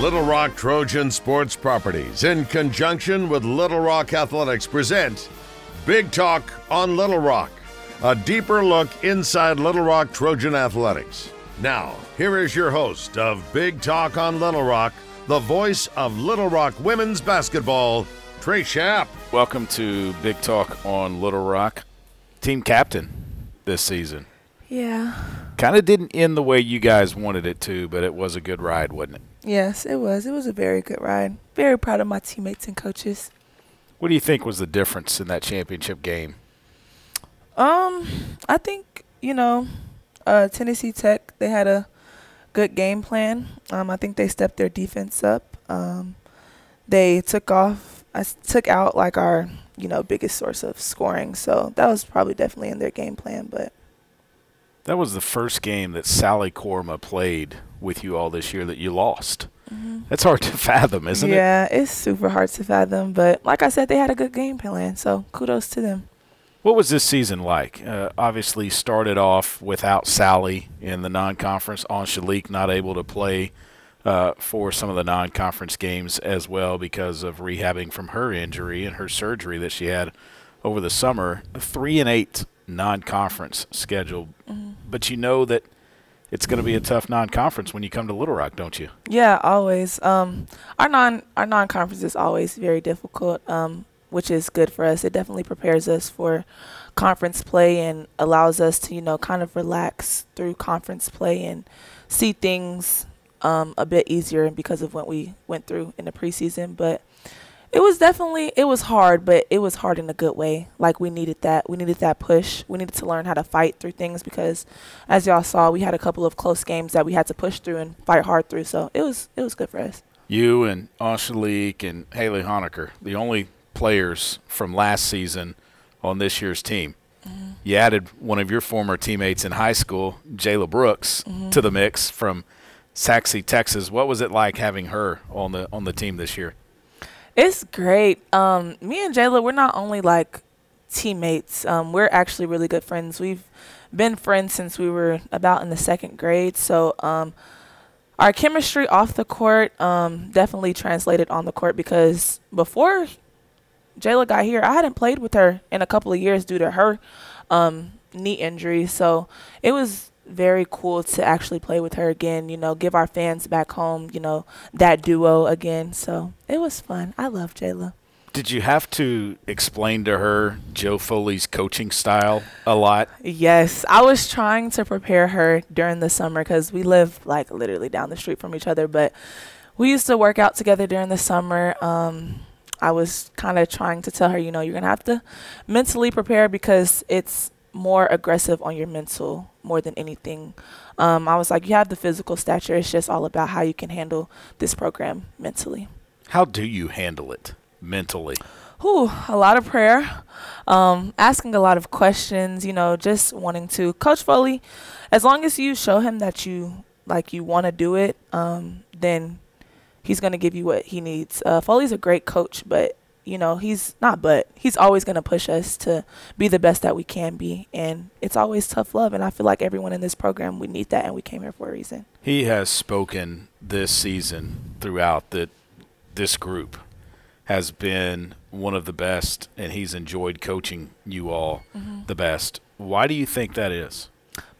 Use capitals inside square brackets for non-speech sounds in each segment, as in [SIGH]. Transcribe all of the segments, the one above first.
Little Rock Trojan Sports Properties, in conjunction with Little Rock Athletics, present Big Talk on Little Rock, a deeper look inside Little Rock Trojan Athletics. Now, here is your host of Big Talk on Little Rock, the voice of Little Rock women's basketball, Trey Schaap. Welcome to Big Talk on Little Rock. Team captain this season. Yeah. Kind of didn't end the way you guys wanted it to, but it was a good ride, wasn't it? Yes, it was. It was a very good ride. Very proud of my teammates and coaches. What do you think was the difference in that championship game? Um, I think you know, uh, Tennessee Tech they had a good game plan. Um, I think they stepped their defense up. Um, they took off. I took out like our you know biggest source of scoring, so that was probably definitely in their game plan. But That was the first game that Sally Kourouma played with you all this year that you lost. That's hard to [LAUGHS] fathom, isn't it? yeah, it's super hard to fathom. But like I said, they had a good game plan, so kudos to them. What was this season like? Uh, obviously, started off without Sally in the non-conference. Angelique not able to play uh, for some of the non-conference games as well because of rehabbing from her injury and her surgery that she had over the summer. Three and eight non-conference schedule, but you know that it's going to be a tough non-conference when you come to Little Rock, don't you? Yeah, always. Um, our non our non conference is always very difficult, um, which is good for us. It definitely prepares us for conference play and allows us to you know kind of relax through conference play and see things um, a bit easier because of what we went through in the preseason. But it was definitely it was hard, but it was hard in a good way. Like we needed that. We needed that push. We needed to learn how to fight through things because, as y'all saw, we had a couple of close games that we had to push through and fight hard through. So it was it was good for us. You and Angelique and Haley Honecker, the only players from last season on this year's team. Mm-hmm. You added one of your former teammates in high school, Jayla Brooks, mm-hmm. to the mix from Sachse, Texas. What was it like having her on the on the team this year? It's great. Um, me and Jayla, we're not only like teammates. Um, we're actually really good friends. We've been friends since we were about in the second grade. So um, our chemistry off the court um, definitely translated on the court because before Jayla got here, I hadn't played with her in a couple of years due to her um, knee injury. So it was very cool to actually play with her again, you know, give our fans back home, you know, that duo again. So it was fun. I love Jayla. Did you have to explain to her Joe Foley's coaching style a lot? Yes, I was trying to prepare her during the summer because we live like literally down the street from each other. But we used to work out together during the summer. Um, I was kind of trying to tell her, you know, you're gonna have to mentally prepare because it's more aggressive on your mental more than anything. Um, I was like, you have the physical stature. It's just all about how you can handle this program mentally. How do you handle it mentally? Whew, a lot of prayer, um, asking a lot of questions, you know, just wanting to. Coach Foley, as long as you show him that you like you want to do it, um, then he's gonna give you what he needs. Uh, Foley's a great coach, but you know he's not. But he's always gonna push us to be the best that we can be, and it's always tough love. And I feel like everyone in this program we need that, and we came here for a reason. He has spoken this season throughout that this group has been one of the best, and he's enjoyed coaching you all the best. Why do you think that is?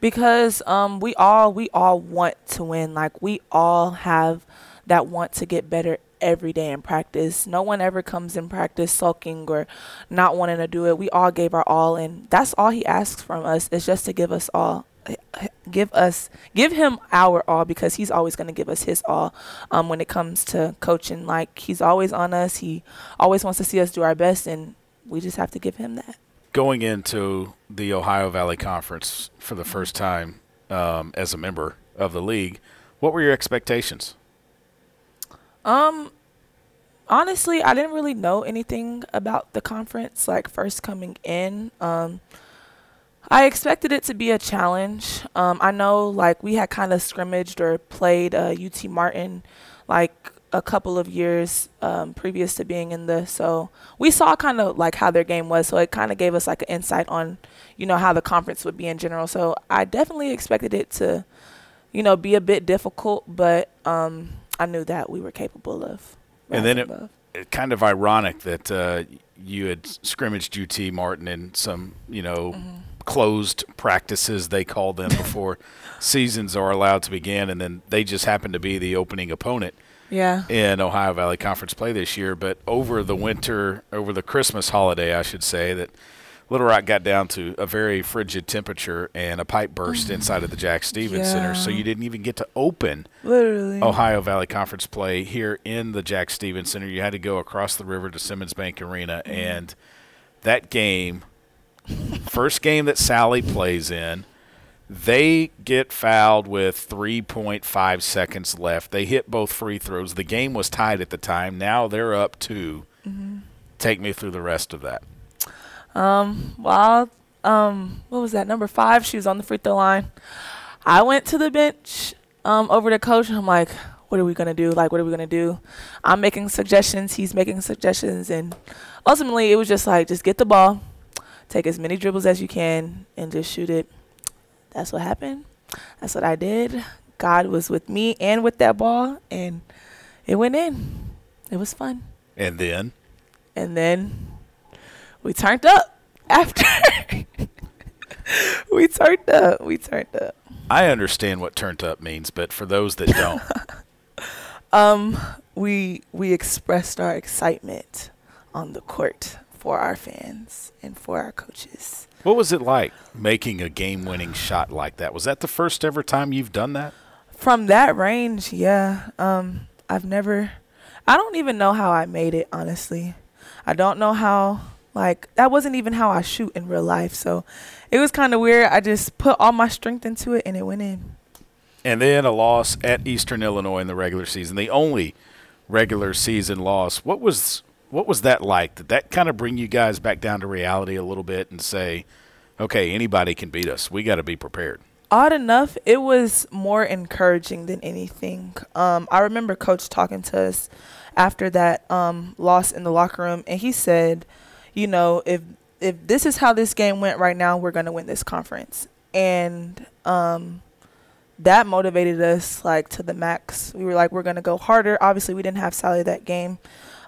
because um we all we all want to win like we all have that want to get better every day in practice. No one ever comes in practice sulking or not wanting to do it. We all gave our all and that's all he asks from us is just to give us all give us give him our all because he's always going to give us his all um when it comes to coaching. Like he's always on us. He always wants to see us do our best and we just have to give him that. Going into the Ohio Valley Conference for the first time um, as a member of the league, what were your expectations? Um, honestly, I didn't really know anything about the conference like first coming in. Um, I expected it to be a challenge. Um, I know like we had kind of scrimmaged or played uh, UT Martin like a couple of years um, previous to being in this, so we saw kind of like how their game was. So it kind of gave us like an insight on, you know, how the conference would be in general. So I definitely expected it to, you know, be a bit difficult, but um, I knew that we were capable of. And then it, it kind of ironic that uh, you had scrimmaged UT Martin in some, you know, Mm-hmm. closed practices they call them [LAUGHS] before seasons are allowed to begin, and then they just happened to be the opening opponent yeah. in Ohio Valley Conference play this year. But over the winter, over the Christmas holiday, I should say that Little Rock got down to a very frigid temperature and a pipe burst mm-hmm. inside of the Jack Stephens Center, so you didn't even get to open Literally. Ohio Valley Conference play here in the Jack Stephens Center. You had to go across the river to Simmons Bank Arena, mm-hmm. and that game, first game that Sally plays in, they get fouled with 3.5 seconds left. They hit both free throws. The game was tied at the time. Now they're up 2 mm-hmm. Take me through the rest of that. Um, well, um, what was that? Number five, she was on the free throw line. I went to the bench, um, over to coach, and I'm like, what are we gonna do? Like, what are we gonna do? I'm making suggestions. He's making suggestions, and ultimately, it was just like, just get the ball, take as many dribbles as you can, and just shoot it. That's what happened. That's what I did. God was with me and with that ball, and it went in. It was fun. And then And then we turned up after. [LAUGHS] we turned up. We turned up. I understand what turned up means, but for those that don't, [LAUGHS] Um, we we expressed our excitement on the court for our fans and for our coaches. what was it like making a game winning shot like that? Was that the first ever time you've done that? From that range, yeah. Um, I've never. I don't even know how I made it. Honestly, I don't know how. Like that wasn't even how I shoot in real life. So, it was kind of weird. I just put all my strength into it, and it went in. And then a loss at Eastern Illinois in the regular season, the only regular season loss. What was what was that like? Did that kind of bring you guys back down to reality a little bit and say, okay, anybody can beat us. We got to be prepared. odd enough, it was more encouraging than anything. Um, I remember Coach talking to us after that um, loss in the locker room, and he said, "You know, if if this is how this game went right now, we're gonna win this conference." And um, that motivated us like to the max. We were like, "We're gonna go harder." Obviously, we didn't have Sally that game,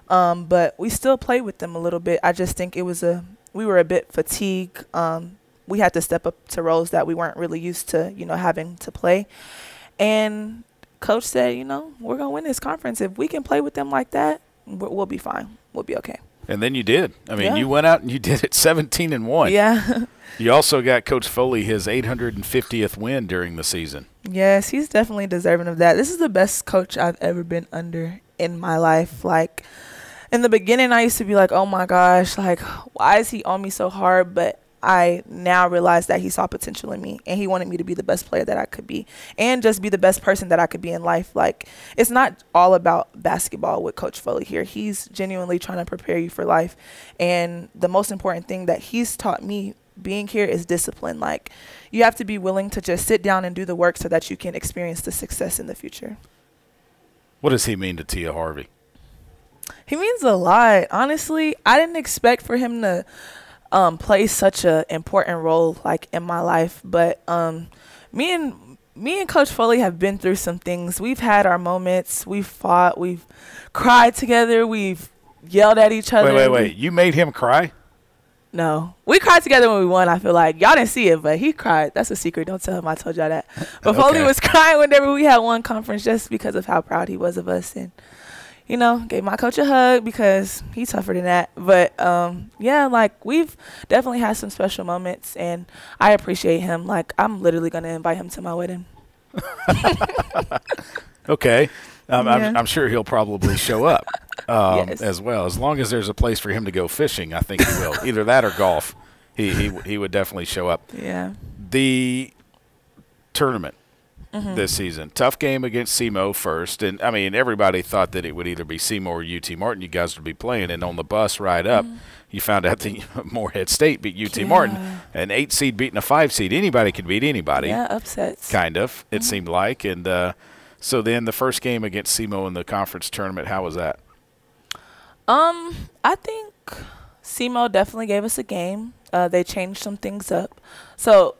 um, but we still played with them a little bit. I just think it was a we were a bit fatigued. Um, we had to step up to roles that we weren't really used to, you know, having to play. And coach said, you know, we're gonna win this conference if we can play with them like that. We'll, we'll be fine. We'll be okay. And then you did. I mean, Yeah. you went out and you did it [LAUGHS] 17 and 1. Yeah. You also got Coach Foley his 850th win during the season. yes, he's definitely deserving of that. This is the best coach I've ever been under in my life. Like in the beginning, I used to be like, oh my gosh, like why is he on me so hard? But I now realize that he saw potential in me and he wanted me to be the best player that I could be and just be the best person that I could be in life. Like it's not all about basketball with Coach Foley here. He's genuinely trying to prepare you for life. And the most important thing that he's taught me being here is discipline. Like you have to be willing to just sit down and do the work so that you can experience the success in the future. What does he mean to Tia Harvey? He means a lot. Honestly, I didn't expect for him to um, play such a important role like in my life, but um, me and me and Coach Foley have been through some things. We've had our moments. We've fought. We've cried together. We've yelled at each other. Wait, wait, wait. You made him cry? no, we cried together when we won. I feel like y'all didn't see it, but he cried. That's a secret. Don't tell him I told y'all that. But Foley was [LAUGHS] crying whenever we had one conference, just because of how proud he was of us, and you know, gave my coach a hug because he's tougher than that. But um, yeah, like we've definitely had some special moments, and I appreciate him. Like I'm literally gonna invite him to my wedding. [LAUGHS] Okay. Um, Yeah. I'm, I'm sure he'll probably show up [LAUGHS] um, Yes. as well. As long as there's a place for him to go fishing, I think he will. [LAUGHS] Either that or golf. He, he, he would definitely show up. Yeah. The tournament Mm-hmm. this season, tough game against SEMO first. And, I mean, everybody thought that it would either be SEMO or UT Martin you guys would be playing. And on the bus ride up, you found out that [LAUGHS] Morehead State beat UT Martin. Mm-hmm. An eight seed beating a five seed. Anybody can beat anybody Yeah, upsets. kind of it Mm-hmm. seemed like and uh, so then the first game against SEMO in the conference tournament how was that Um, I think SEMO definitely gave us a game. Uh, they changed some things up. So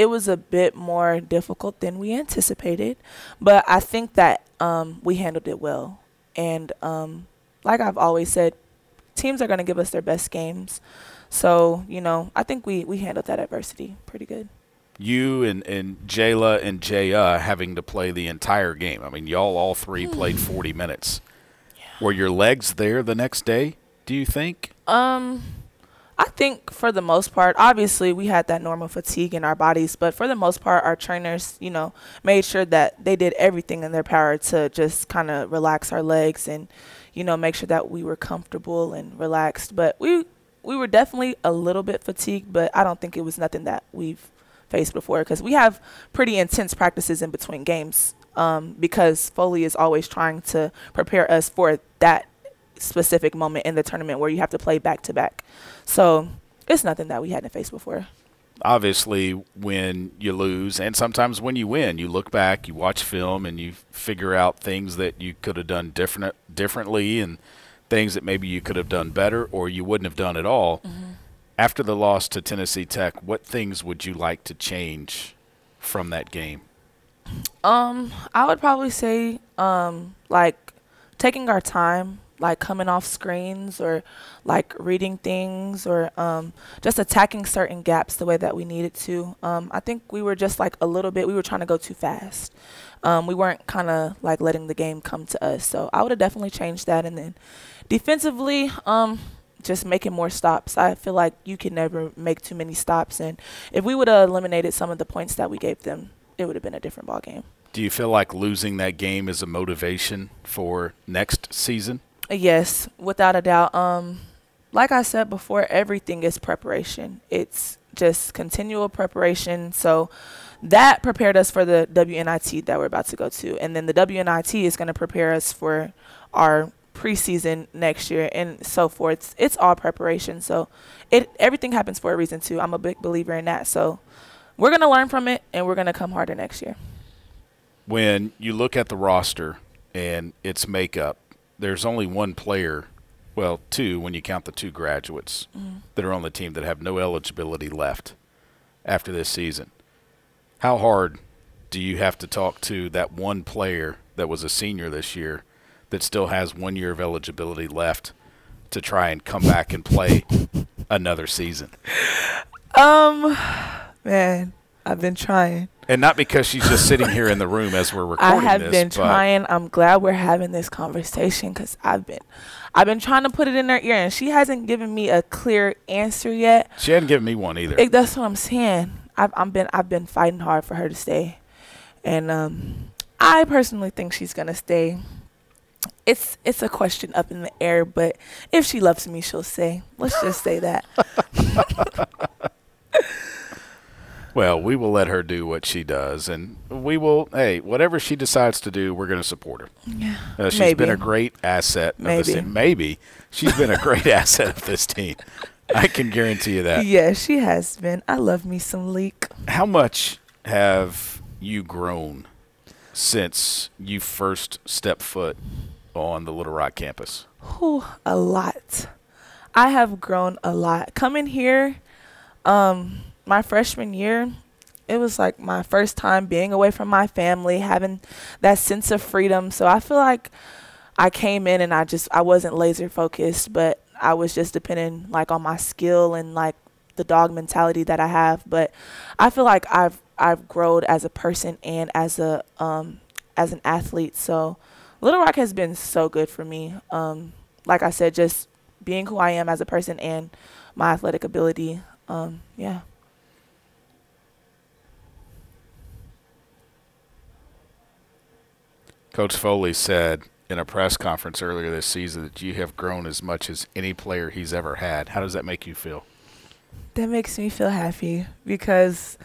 it was a bit more difficult than we anticipated, but I think that um, we handled it well. And um, like I've always said, teams are going to give us their best games. So, you know, I think we, we handled that adversity pretty good. You and, and Jayla and Jaya having to play the entire game. I mean, y'all all three played 40 minutes. Yeah. Were your legs there the next day, do you think? Um, I think for the most part, obviously we had that normal fatigue in our bodies, but for the most part, our trainers, you know, made sure that they did everything in their power to just kind of relax our legs and, you know, make sure that we were comfortable and relaxed. But we we were definitely a little bit fatigued, but I don't think it was nothing that we've faced before because we have pretty intense practices in between games. Um, because Foley is always trying to prepare us for that specific moment in the tournament where you have to play back to back. So it's nothing that we hadn't faced before. Obviously, when you lose, and sometimes when you win, you look back, you watch film, and you figure out things that you could have done different differently, and things that maybe you could have done better or you wouldn't have done at all. Mm-hmm. After the loss to Tennessee Tech, what things would you like to change from that game? Um, I would probably say um, like taking our time like coming off screens or like reading things or um, just attacking certain gaps the way that we needed to. Um, I think we were just like a little bit, we were trying to go too fast. Um, we weren't kind of like letting the game come to us. So I would have definitely changed that. And then defensively, um, just making more stops. I feel like you can never make too many stops. And if we would have eliminated some of the points that we gave them, it would have been a different ball game. Do you feel like losing that game is a motivation for next season? Yes, without a doubt. Um, like I said before, everything is preparation. It's just continual preparation. So that prepared us for the WNIT that we're about to go to, and then the WNIT is going to prepare us for our preseason next year and so forth. It's all preparation. So it everything happens for a reason too. I'm a big believer in that. So we're going to learn from it and we're going to come harder next year. When you look at the roster and its makeup, there's only one player, well, two when you count the two graduates mm. that are on the team that have no eligibility left after this season. How hard do you have to talk to that one player that was a senior this year that still has one year of eligibility left to try and come back and play another season? Um, man, I've been trying. And not because she's just sitting here in the room as we're [LAUGHS] recording. I have this, been trying. I'm glad we're having this conversation because I've been, I've been trying to put it in her ear, and she hasn't given me a clear answer yet. She hadn't given me one either. It, that's what I'm saying. I've I'm been I've been fighting hard for her to stay, and um, I personally think she's gonna stay. It's it's a question up in the air, but if she loves me, she'll say. Let's just say that. [LAUGHS] [LAUGHS] Well, we will let her do what she does, and we will. Hey, whatever she decides to do, we're going to support her. Yeah, uh, she's maybe. been a great asset. Of maybe. this team. Maybe she's been a great [LAUGHS] asset of this team. I can guarantee you that. Yeah, she has been. I love me some leak. How much have you grown since you first stepped foot on the Little Rock campus? Whew, a lot. I have grown a lot. Coming here, um, my freshman year, it was like my first time being away from my family, having that sense of freedom. So I feel like I came in and I just I wasn't laser focused, but I was just depending like on my skill and like the dog mentality that I have. But I feel like I've I've grown as a person and as a um as an athlete. So Little Rock has been so good for me. Um, like I said, just being who I am as a person and my athletic ability. Um, yeah. Coach Foley said in a press conference earlier this season that you have grown as much as any player he's ever had. How does that make you feel? That makes me feel happy because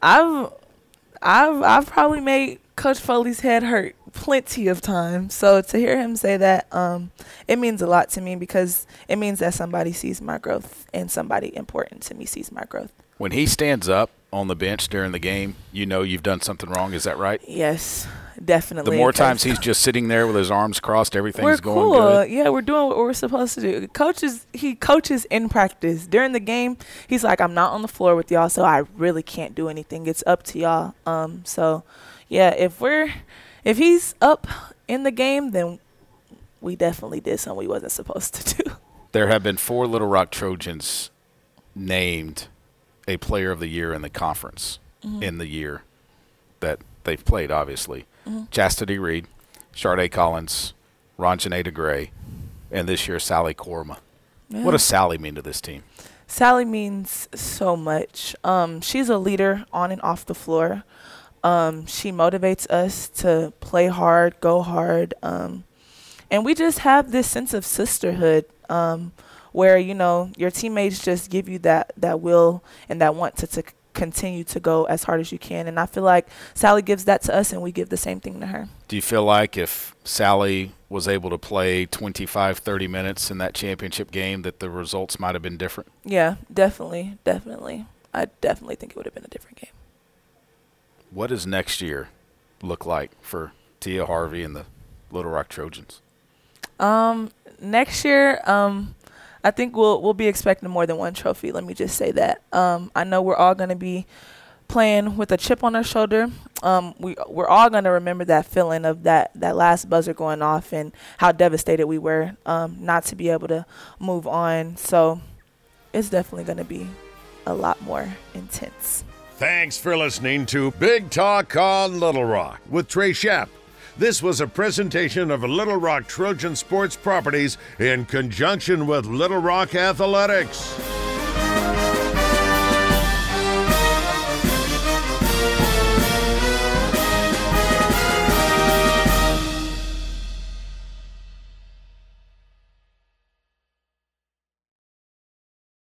I've I've I've probably made Coach Foley's head hurt plenty of times. So to hear him say that, um, it means a lot to me because it means that somebody sees my growth and somebody important to me sees my growth. When he stands up on the bench during the game, you know you've done something wrong. Is that right? Yes, definitely. The more times he's just sitting there with his arms crossed, everything's we're going cool. good. Yeah, we're doing what we're supposed to do. Coaches, he coaches in practice. During the game, he's like, I'm not on the floor with y'all, so I really can't do anything. It's up to y'all. Um, so yeah, if we're if he's up in the game, then we definitely did something we wasn't supposed to do. [LAUGHS] There have been four Little Rock Trojans named a player of the year in the conference Mm-hmm. in the year that they've played, obviously. Chastity Reed, Sade Collins, Ronjanae DeGray, and this year Sally Kourouma. What does Sally mean to this team? Sally means so much. Um, she's a leader on and off the floor. Um, she motivates us to play hard, go hard, um, and we just have this sense of sisterhood um, where you know your teammates just give you that that will and that want to, to continue to go as hard as you can. And I feel like Sally gives that to us, and we give the same thing to her. Do you feel like if Sally was able to play 25, 30 minutes in that championship game, that the results might have been different? Yeah, definitely, definitely. I definitely think it would have been a different game. What does next year look like for Tia Harvey and the Little Rock Trojans? Um, next year, um, I think we'll we'll be expecting more than one trophy. Let me just say that. Um, I know we're all gonna be playing with a chip on our shoulder. Um, we we're all gonna remember that feeling of that that last buzzer going off and how devastated we were um, not to be able to move on. So it's definitely gonna be a lot more intense. Thanks for listening to Big Talk on Little Rock with Trey Schaap. This was a presentation of Little Rock Trojan Sports Properties in conjunction with Little Rock Athletics.